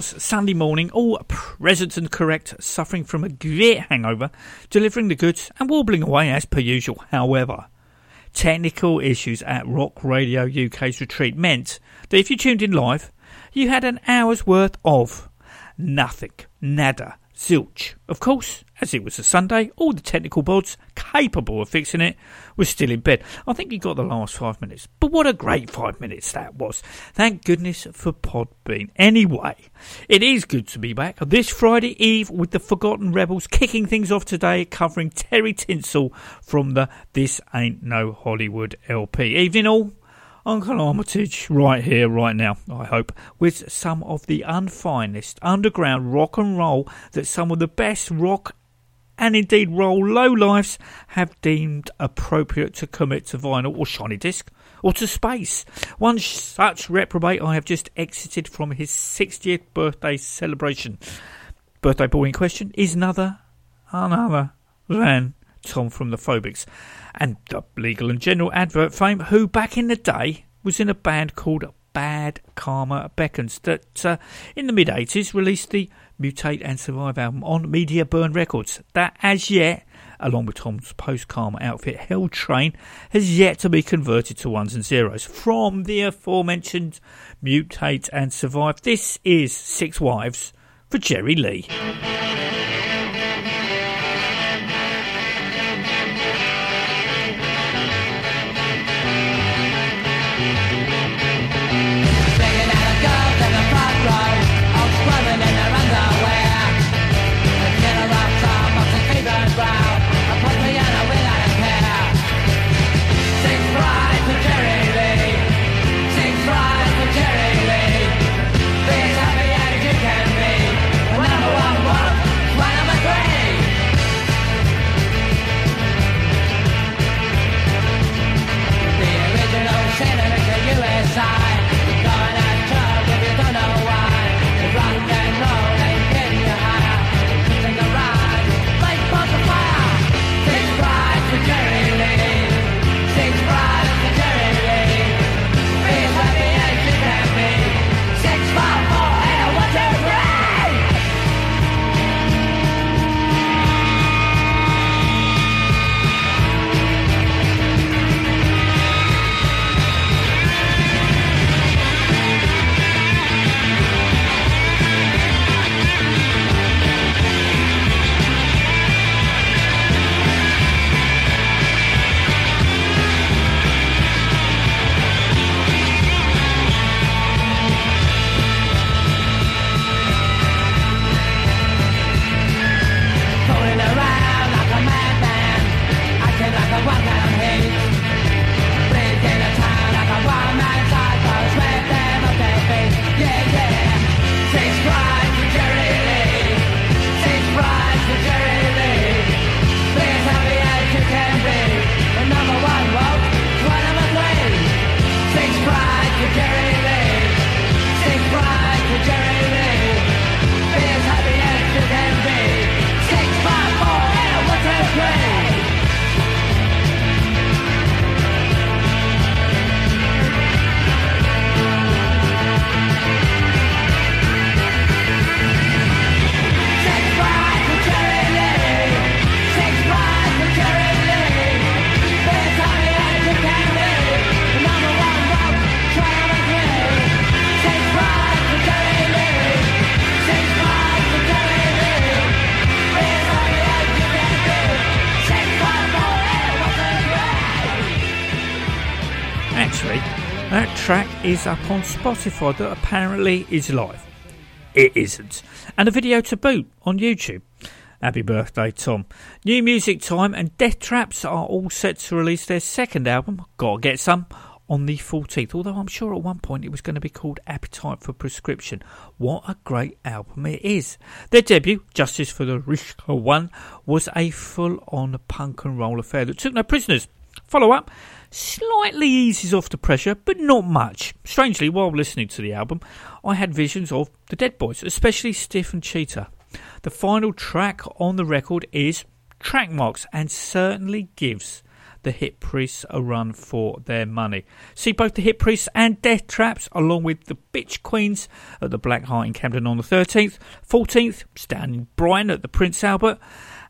Sunday morning, all present and correct, suffering from a great hangover, delivering the goods and warbling away as per usual. However, technical issues at Rock Radio UK's retreat meant that if you tuned in live, you had an hour's worth of nothing, nada, zilch. Of course, as it was a Sunday, all the technical bods capable of fixing it were still in bed. I think he got the last five minutes, but what a great five minutes that was. Thank goodness for Podbean. Anyway, it is good to be back this Friday Eve with the Forgotten Rebels kicking things off today, covering Terry Tinsel from the This Ain't No Hollywood LP. Evening all. Uncle Armitage, right here, right now, I hope, with some of the unfinest underground rock and roll that some of the best rock and indeed roll low lives have deemed appropriate to commit to vinyl or shiny disc or to space. One such reprobate I have just exited from his 60th birthday celebration. Birthday boy in question is another, another than Tom from the Phobics and the legal and general advert fame, who back in the day was in a band called Bad Karma Beckons that uh, in the mid 80s released the Mutate and Survive album on Media Burn Records. That as yet along with Tom's post Karma outfit, Hell Train, has yet to be converted to ones and zeros from the aforementioned Mutate and Survive. This is Six Wives for Jerry Lee. Track is up on Spotify that apparently is live. It isn't. And a video to boot on YouTube. Happy birthday, Tom. New Music Time and Deathtraps are all set to release their second album, Gotta Get Some, on the 14th. Although I'm sure at one point it was going to be called Appetite for Prescription. What a great album it is. Their debut, Justice for the Rishka One, was a full on punk and roll affair that took no prisoners. Follow up slightly eases off the pressure, but not much. Strangely, while listening to the album, I had visions of the Dead Boys, especially Stiv and Cheetah. The final track on the record is Track Marks and certainly gives the Hit Priests a run for their money. See both the Hit Priests and Deathtraps along with the Bitch Queens at the Black Heart in Camden on the 13th, 14th, down in Brighton at the Prince Albert,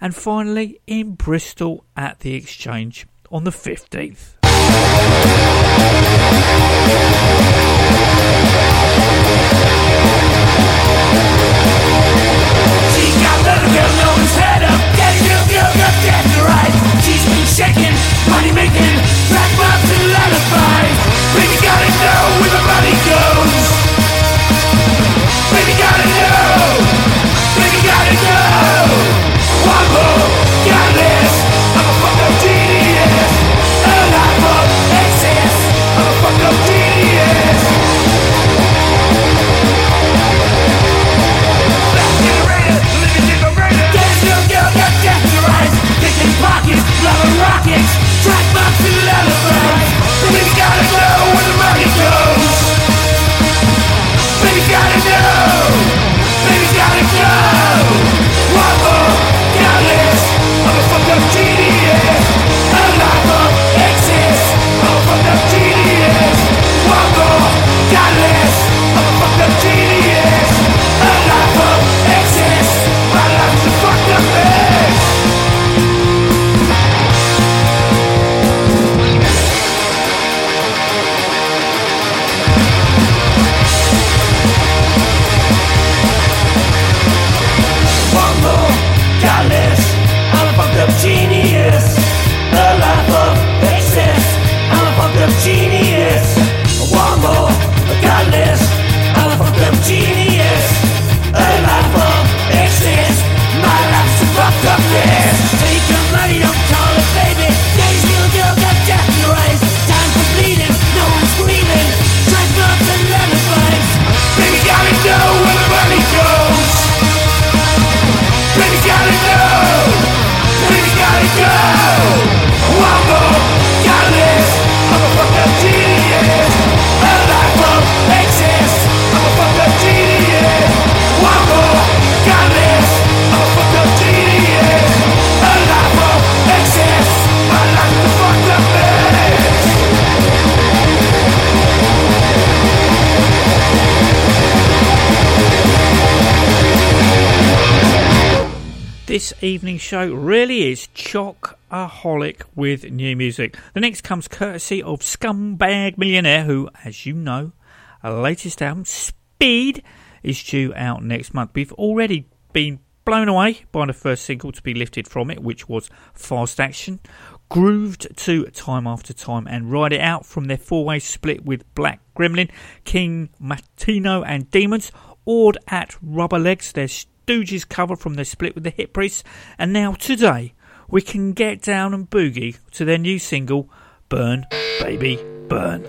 and finally in Bristol at the Exchange on the 15th. Baby gotta know where the money goes. Baby gotta know, show really is chock-aholic with new music. The next comes courtesy of Scumbag Millionaire, who, as you know, a latest album, Speed, is due out next month. We've already been blown away by the first single to be lifted from it, which was Fast Action. Grooved to Time After Time and Ride It Out from their four way split with Black Gremlin, King Matino, and Demons. Awed at Rubber Legs, their Stooges cover from their split with the Hit Priests. And now, today, we can get down and boogie to their new single, Burn, Baby, Burn.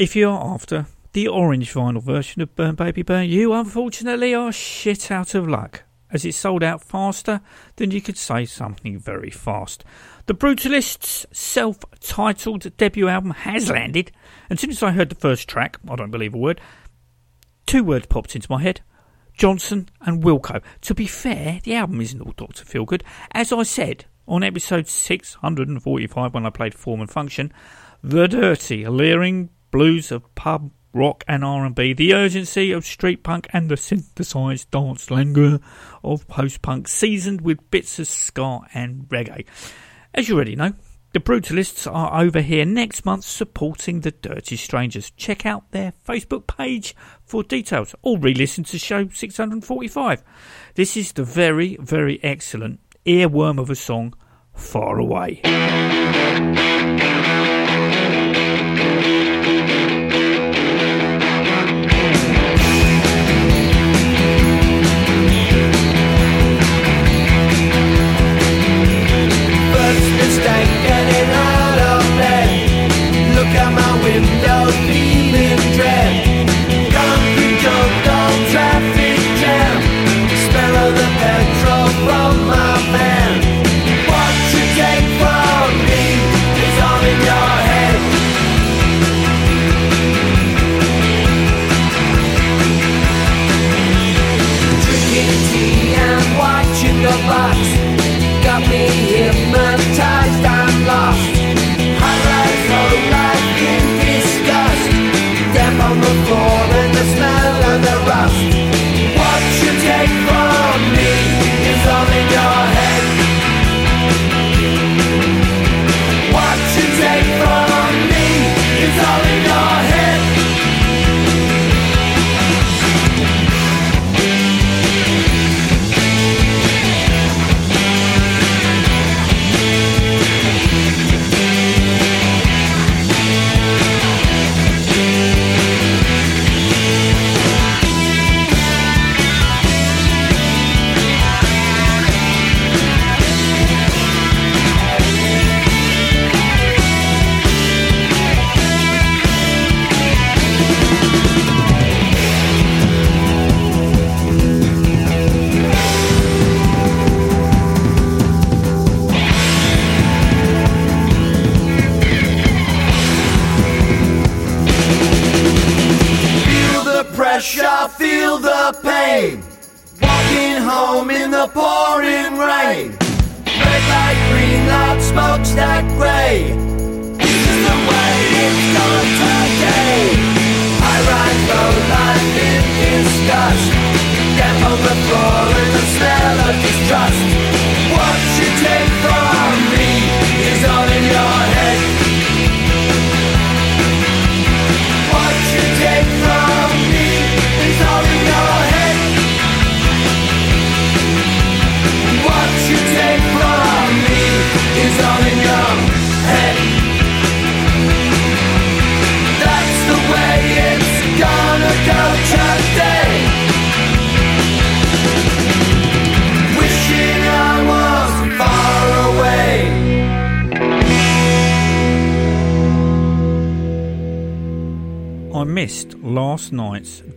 If you're after the orange vinyl version of Burn Baby Burn, you unfortunately are shit out of luck, as it sold out faster than you could say something very fast. The Brutalists' self titled debut album has landed, and as I heard the first track, I don't believe a word, two words popped into my head Johnson and Wilko. To be fair, the album isn't all Dr. Feelgood. As I said on episode 645 when I played Form and Function, the dirty, leering blues of pub rock and R&B, the urgency of street punk and the synthesized dance languor of post-punk seasoned with bits of ska and reggae. As you already know, the Brutalists are over here next month supporting the Dirty Strangers. Check out their Facebook page for details or re-listen to show 645. This is the very, very excellent earworm of a song, Far Away.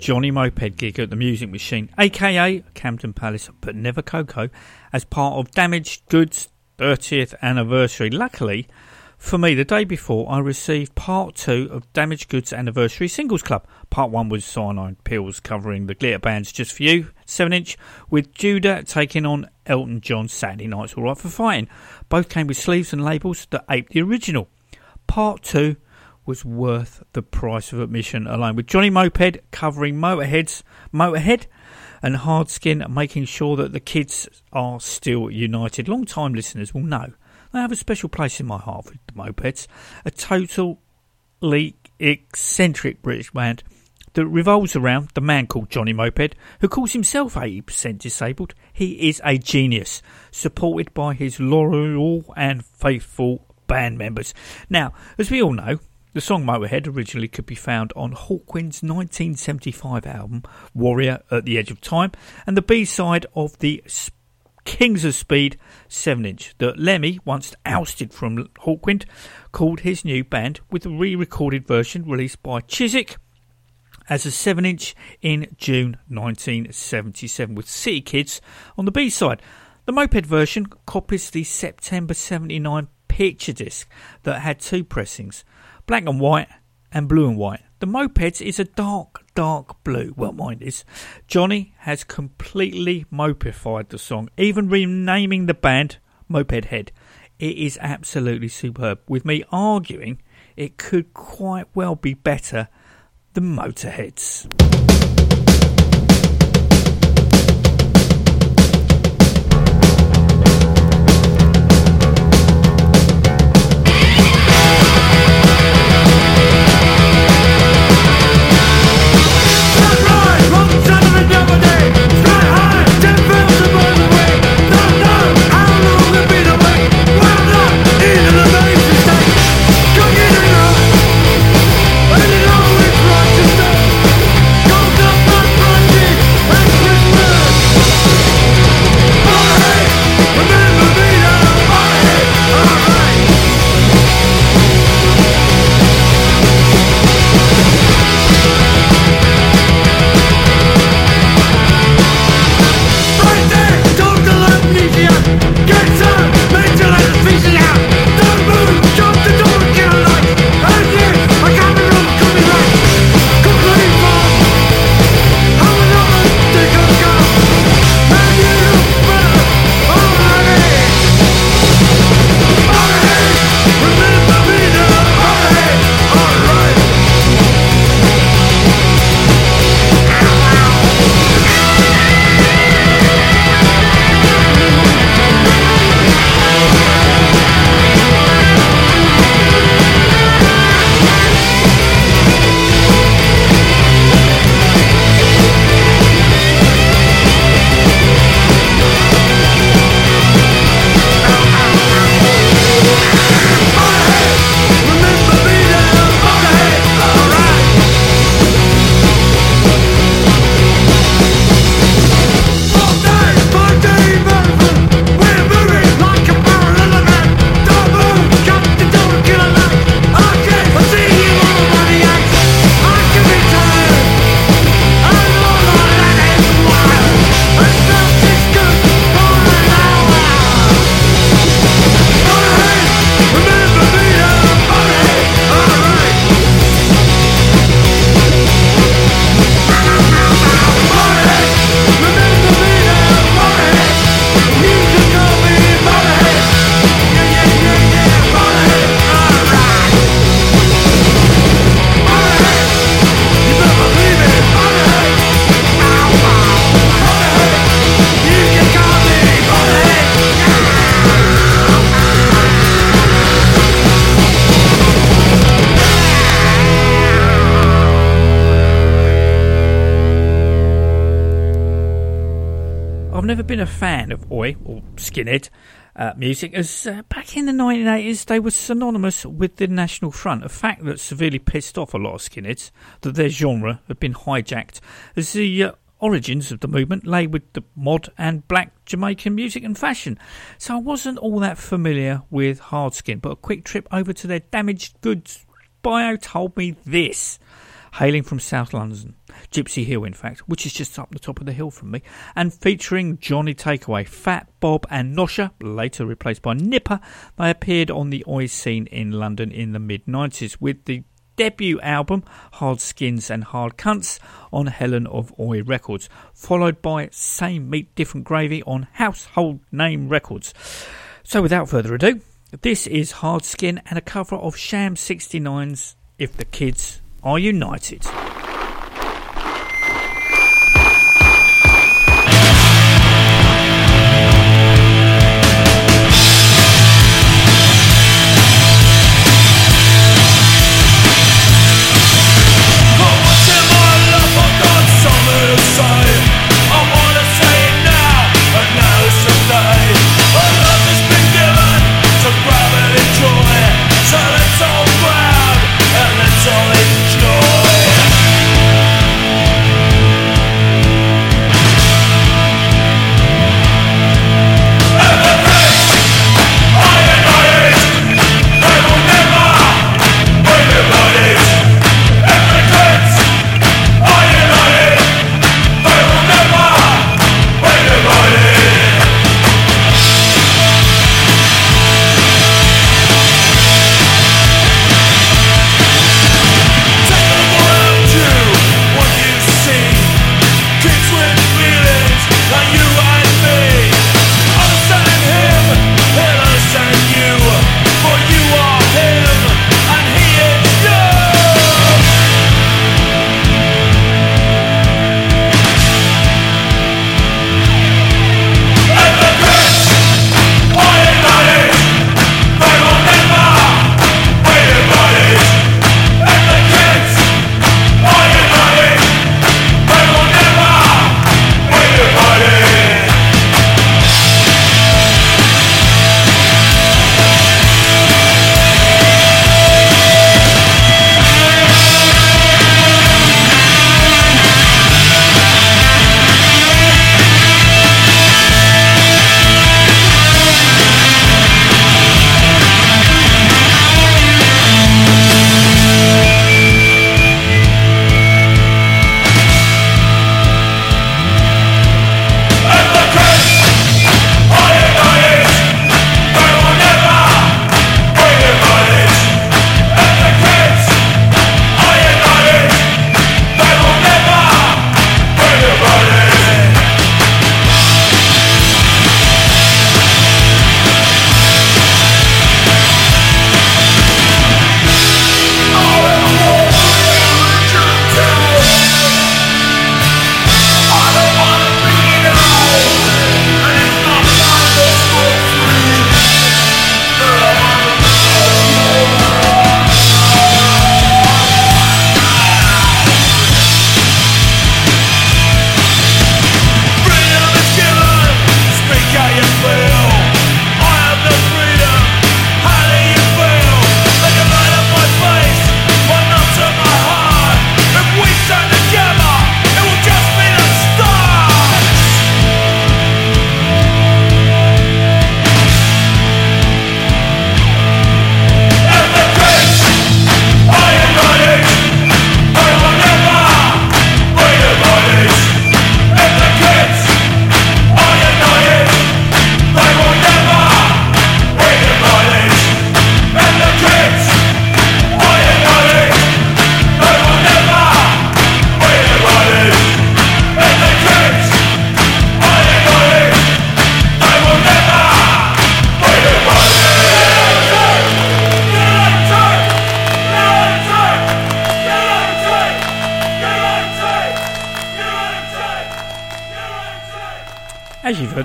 Johnny Moped gig at the Music Machine, aka Camden Palace, but never KOKO, as part of Damaged Goods' 30th anniversary. Luckily for me, the day before, I received part two of Damaged Goods Anniversary Singles Club. Part one was Cyanide Pills covering the Glitter Band's Just For You 7 inch, with Giuda taking on Elton John's Saturday Night's Alright for Fighting. Both came with sleeves and labels that aped the original. Part two was worth the price of admission alone, with Johnny Moped covering Motorhead's Motorhead and Hard Skin making sure that the kids are still united. Long time listeners will know they have a special place in my heart for the Mopeds, a totally eccentric British band that revolves around the man called Johnny Moped, who calls himself 80% disabled. He is a genius, supported by his loyal and faithful band members. Now, as we all know, the song Motorhead originally could be found on Hawkwind's 1975 album Warrior at the Edge of Time and the B side of the Kings of Speed 7 inch that Lemmy, once ousted from Hawkwind, called his new band with a re recorded version released by Chiswick as a 7 inch in June 1977 with City Kids on the B side. The moped version copies the September 79 picture disc that had two pressings black and white and blue and white. The mopeds is a dark, dark blue. Well, mine is. Johnny has completely mopified the song, even renaming the band Moped Head. It is absolutely superb, with me arguing it could quite well be better than Motorheads. Of Oi or Skinhead uh, music, as uh, back in the 1980s they were synonymous with the National Front, a fact that severely pissed off a lot of skinheads that their genre had been hijacked, as the uh, origins of the movement lay with the mod and black Jamaican music and fashion. So I wasn't all that familiar with Hard Skin, but a quick trip over to their damaged goods bio told me this. Hailing from South London, Gypsy Hill, in fact, which is just up the top of the hill from me, and featuring Johnny Takeaway, Fat Bob, and Nosha, later replaced by Nipper, they appeared on the Oi scene in London in the mid 90s with the debut album Hard Skins and Hard Cunts on Helen of Oi Records, followed by Same Meat Different Gravy on Household Name Records. So without further ado, this is Hard Skin and a cover of Sham 69's If the Kids Are United.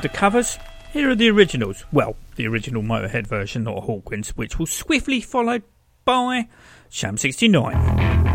The covers, here are the originals. Well, the original Motorhead version, not Hawkwind, which was swiftly followed by Sham 69.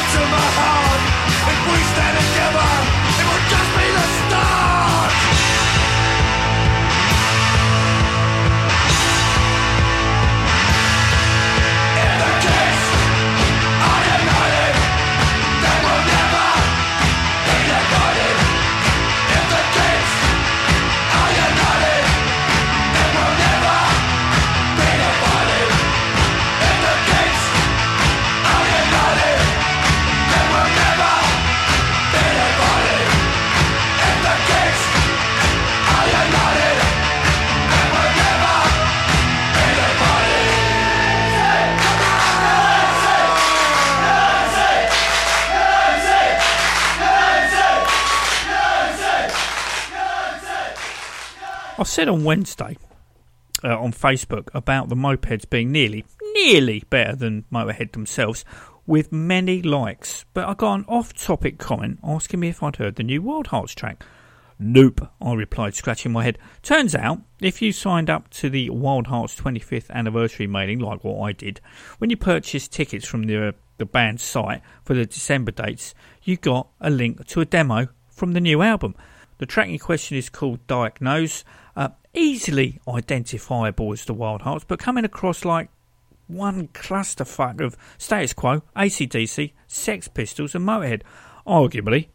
To my heart. If we stand together, I said on Wednesday uh, on Facebook about the mopeds being nearly, nearly better than Motorhead themselves, with many likes. But I got an off-topic comment asking me if I'd heard the new Wildhearts track. Nope, I replied, scratching my head. Turns out, if you signed up to the Wildhearts 25th anniversary mailing, like what I did, when you purchased tickets from the the band's site for the December dates, you got a link to a demo from the new album. The track in question is called Diagnose, uh, easily identifiable as the Wildhearts, but coming across like one clusterfuck of status quo, ACDC, Sex Pistols, and Motorhead. Arguably,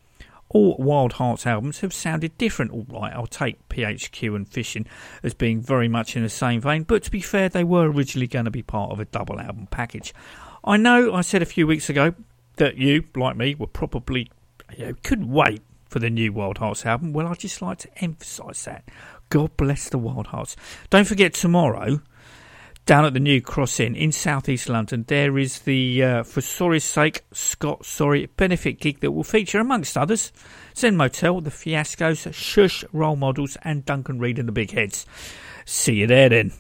all Wildhearts albums have sounded different. All right, I'll take PHUQ and Fishing as being very much in the same vein, but to be fair, they were originally going to be part of a double album package. I know I said a few weeks ago that you, like me, were probably you know, couldn't wait for the new Wildhearts album. Well, I'd just like to emphasise that. God bless the Wildhearts. Don't forget tomorrow, down at the New Cross Inn in southeast London, there is the uh, For Sorry's Sake Scott Sorry benefit gig that will feature, amongst others, Zen Motel, The Fiascos, Shush, Role Models, and Duncan Reid and the Big Heads. See you there then.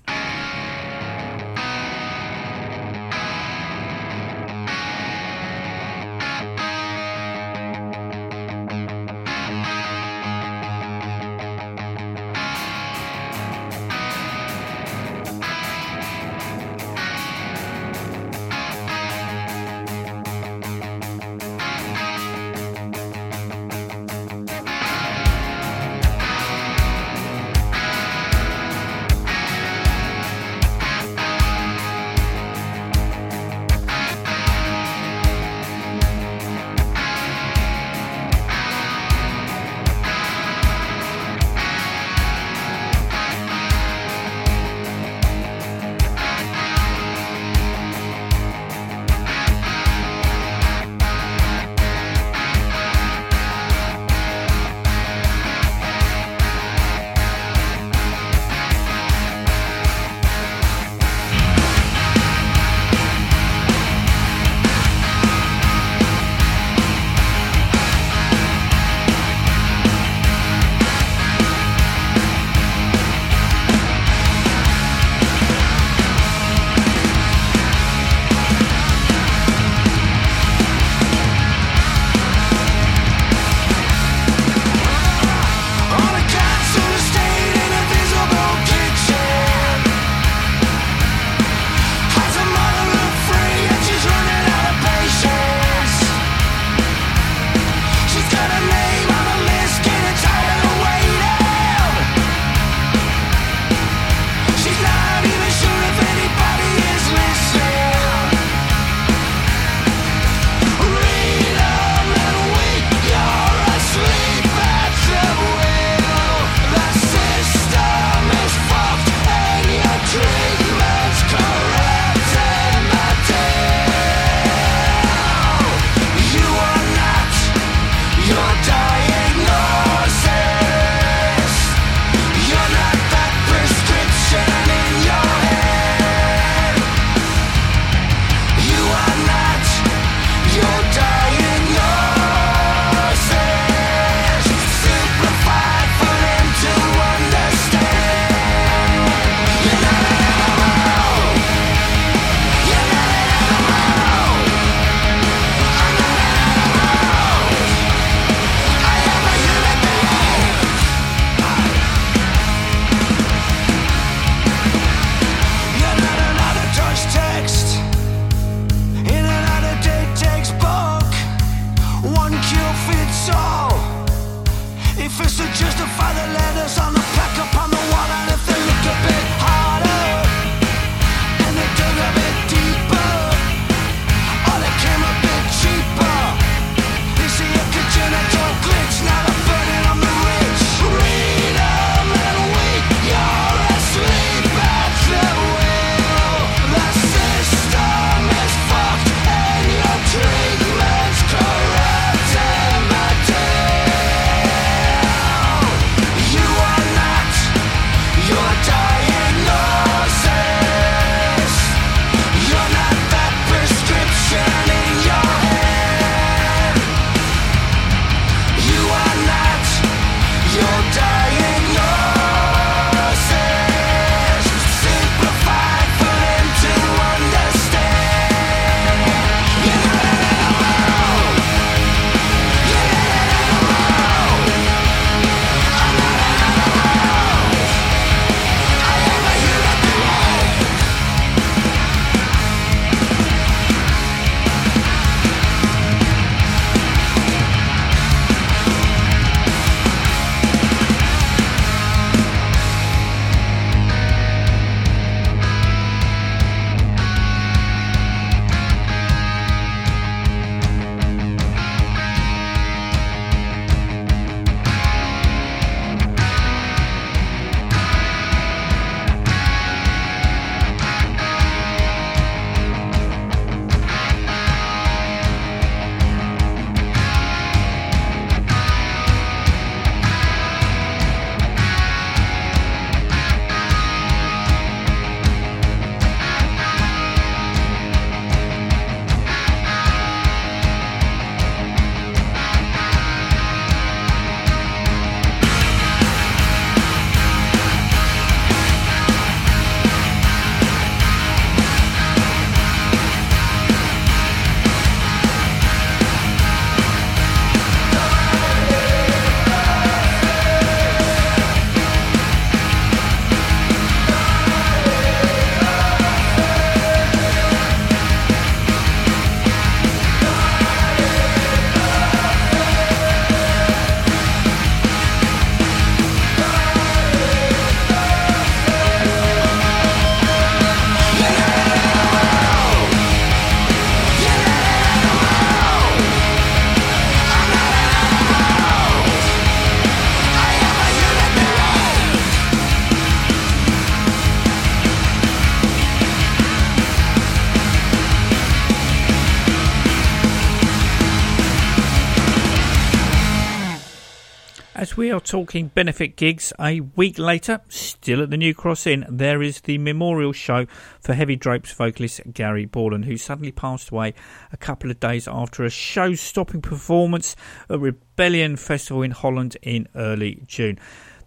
Talking benefit gigs. A week later, still at the New Cross Inn, there is the memorial show for Heavy Drapes vocalist Gary Borland, who suddenly passed away a couple of days after a show stopping performance at Rebellion Festival in Holland in early June.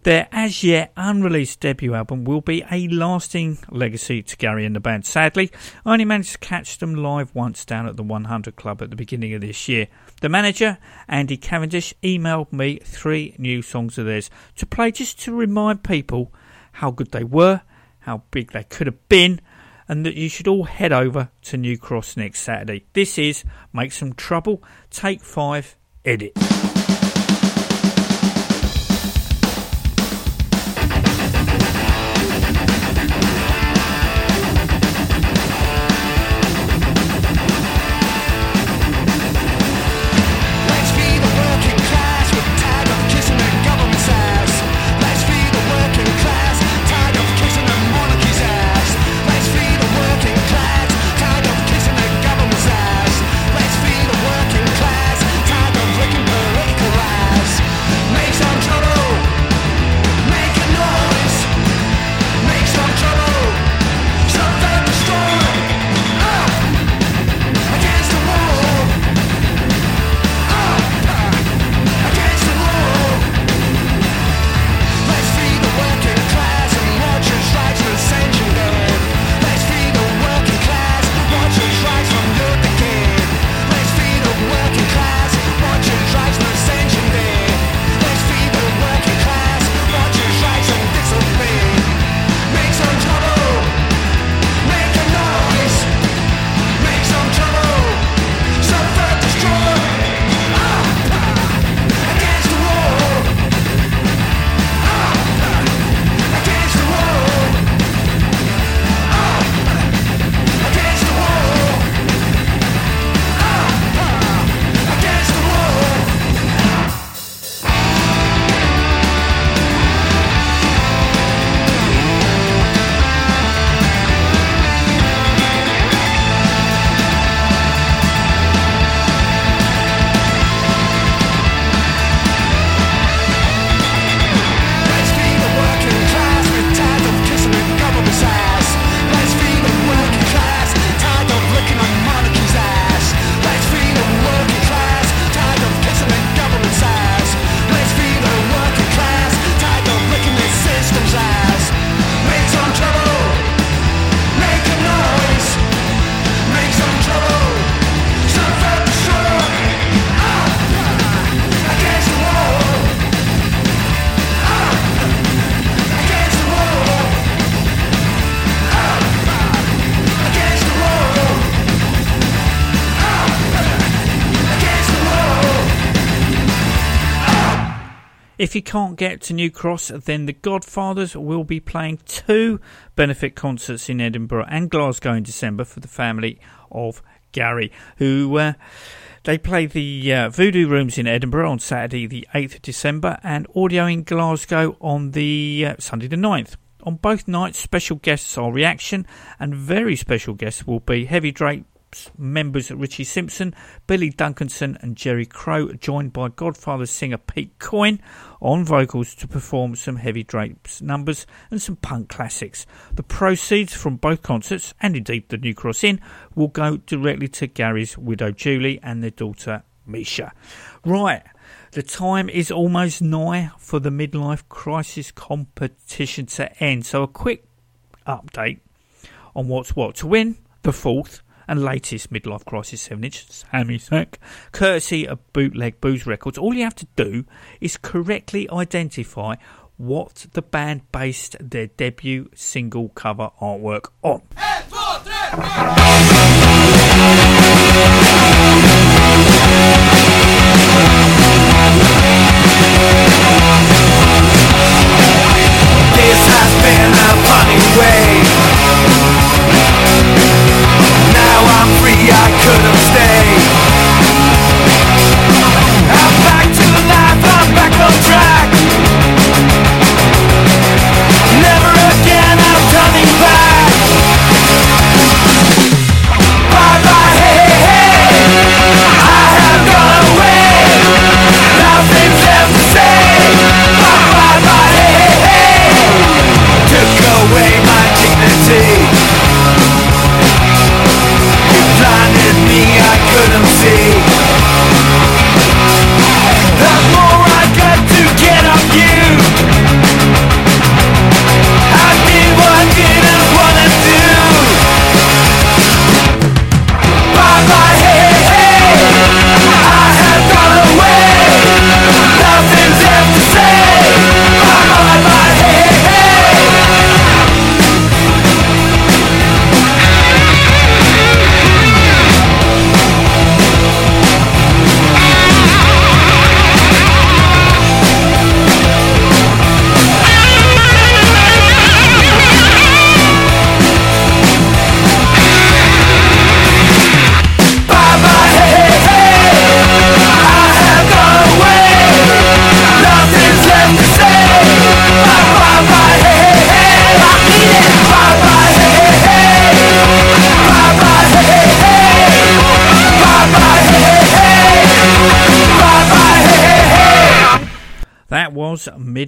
Their as yet unreleased debut album will be a lasting legacy to Gary and the band. Sadly, I only managed to catch them live once down at the 100 Club at the beginning of this year. The manager, Andy Cavendish, emailed me three new songs of theirs to play just to remind people how good they were, how big they could have been, and that you should all head over to New Cross next Saturday. This is Make Some Trouble, Take 5, Edit. Can't get to New Cross, then the Godfathers will be playing two benefit concerts in Edinburgh and Glasgow in December for the family of Gary, who uh, they play the uh, Voodoo Rooms in Edinburgh on Saturday, the 8th of December, and Audio in Glasgow on the uh, Sunday, the 9th. On both nights, special guests are Reaction, and very special guests will be Heavy Drapes members Richie Simpson, Billy Duncanson, and Jerry Crow, joined by Godfather singer Pete Coyne on vocals to perform some Heavy Drapes numbers and some punk classics. The proceeds from both concerts, and indeed the New Cross Inn, will go directly to Gary's widow Julie and their daughter Misha. Right. The time is almost nigh for the midlife crisis competition to end. So, a quick update on what's what. To win the fourth and latest midlife crisis 7 inch Sammy Sack, courtesy of Bootleg Booze Records, all you have to do is correctly identify what the band based their debut single cover artwork on. This has been a funny way. Now I'm free, I could have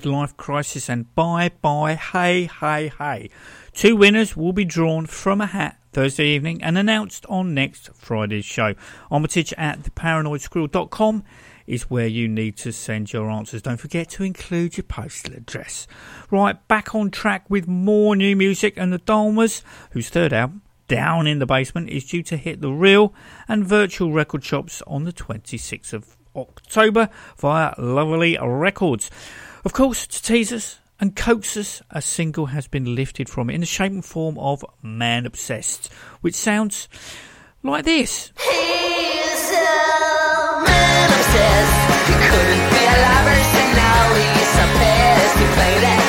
Midlife Crisis and Bye Bye Hey Hey Hey. Two winners will be drawn from a hat Thursday evening and announced on next Friday's show. Armitage at theparanoidsquirrel.com is where you need to send your answers. Don't forget to include your postal address. Right, back on track with more new music and the Dahmers, whose third album, Down in the Basement, is due to hit the real and virtual record shops on the 26th of October via Lovely Records. Of course, to tease us and coax us, a single has been lifted from it in the shape and form of Man Obsessed, which sounds like this. He's a man obsessed. He couldn't be a lover, so now he's a pest. He played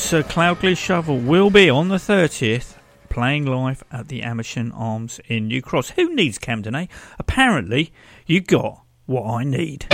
Sir Cloudesley Shovell will be on the 30th playing live at the Amersham Arms in New Cross. Who needs Camden, eh? Apparently, you got what I need.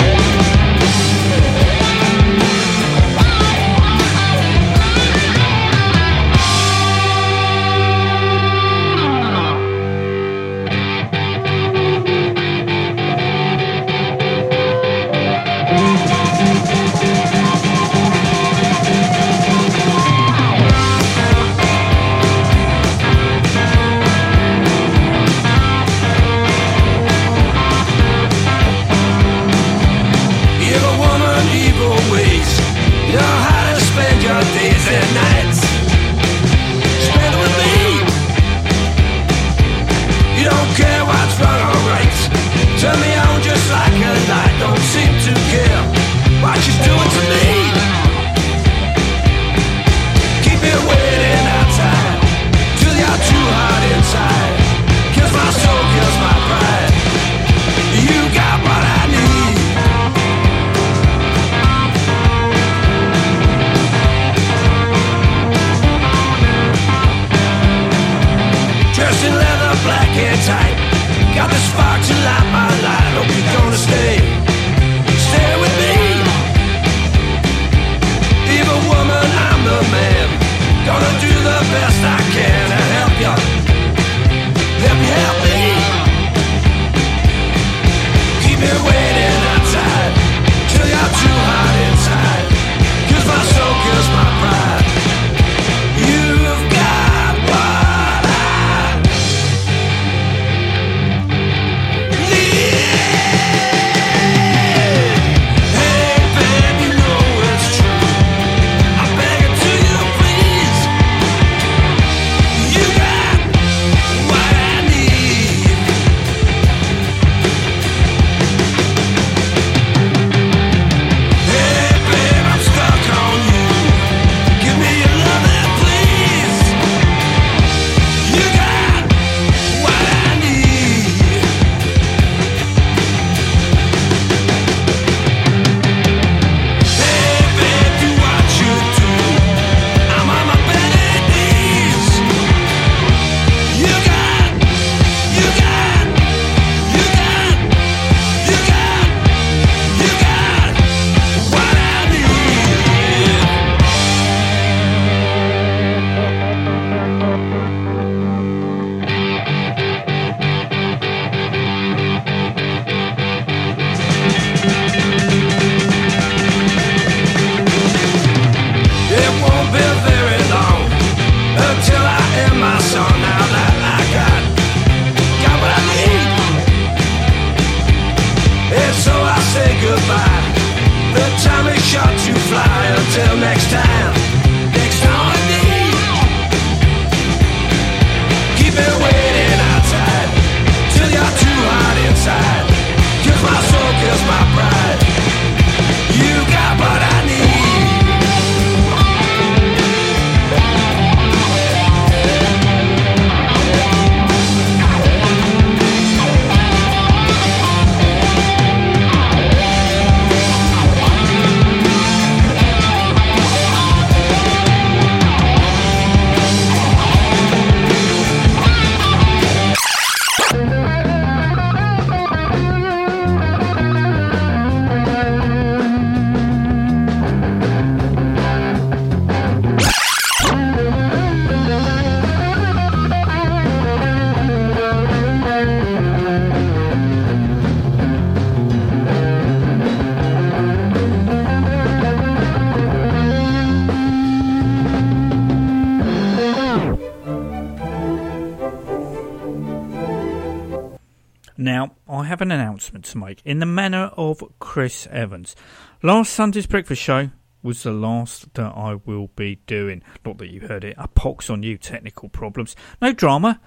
Now, I have an announcement to make in the manner of Chris Evans. Last Sunday's breakfast show was the last that I will be doing. Not that you heard it, a pox on you, technical problems. No drama.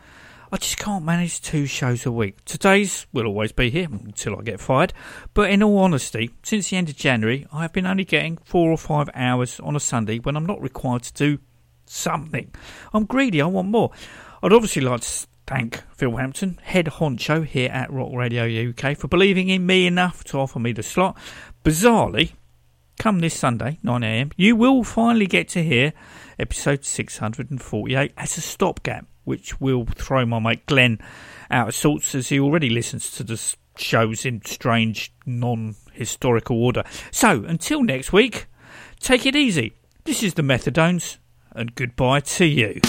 I just can't manage two shows a week. Today's will always be here until I get fired. But in all honesty, since the end of January, I have been only getting four or five hours on a Sunday when I'm not required to do something. I'm greedy, I want more. I'd obviously like to thank Phil Hampton, head honcho here at Rock Radio UK, for believing in me enough to offer me the slot. Bizarrely, come this Sunday, 9am, you will finally get to hear episode 648 as a stopgap, which will throw my mate Glenn out of sorts as he already listens to the shows in strange, non historical order. So, until next week, take it easy. This is the Methadones, and goodbye to you.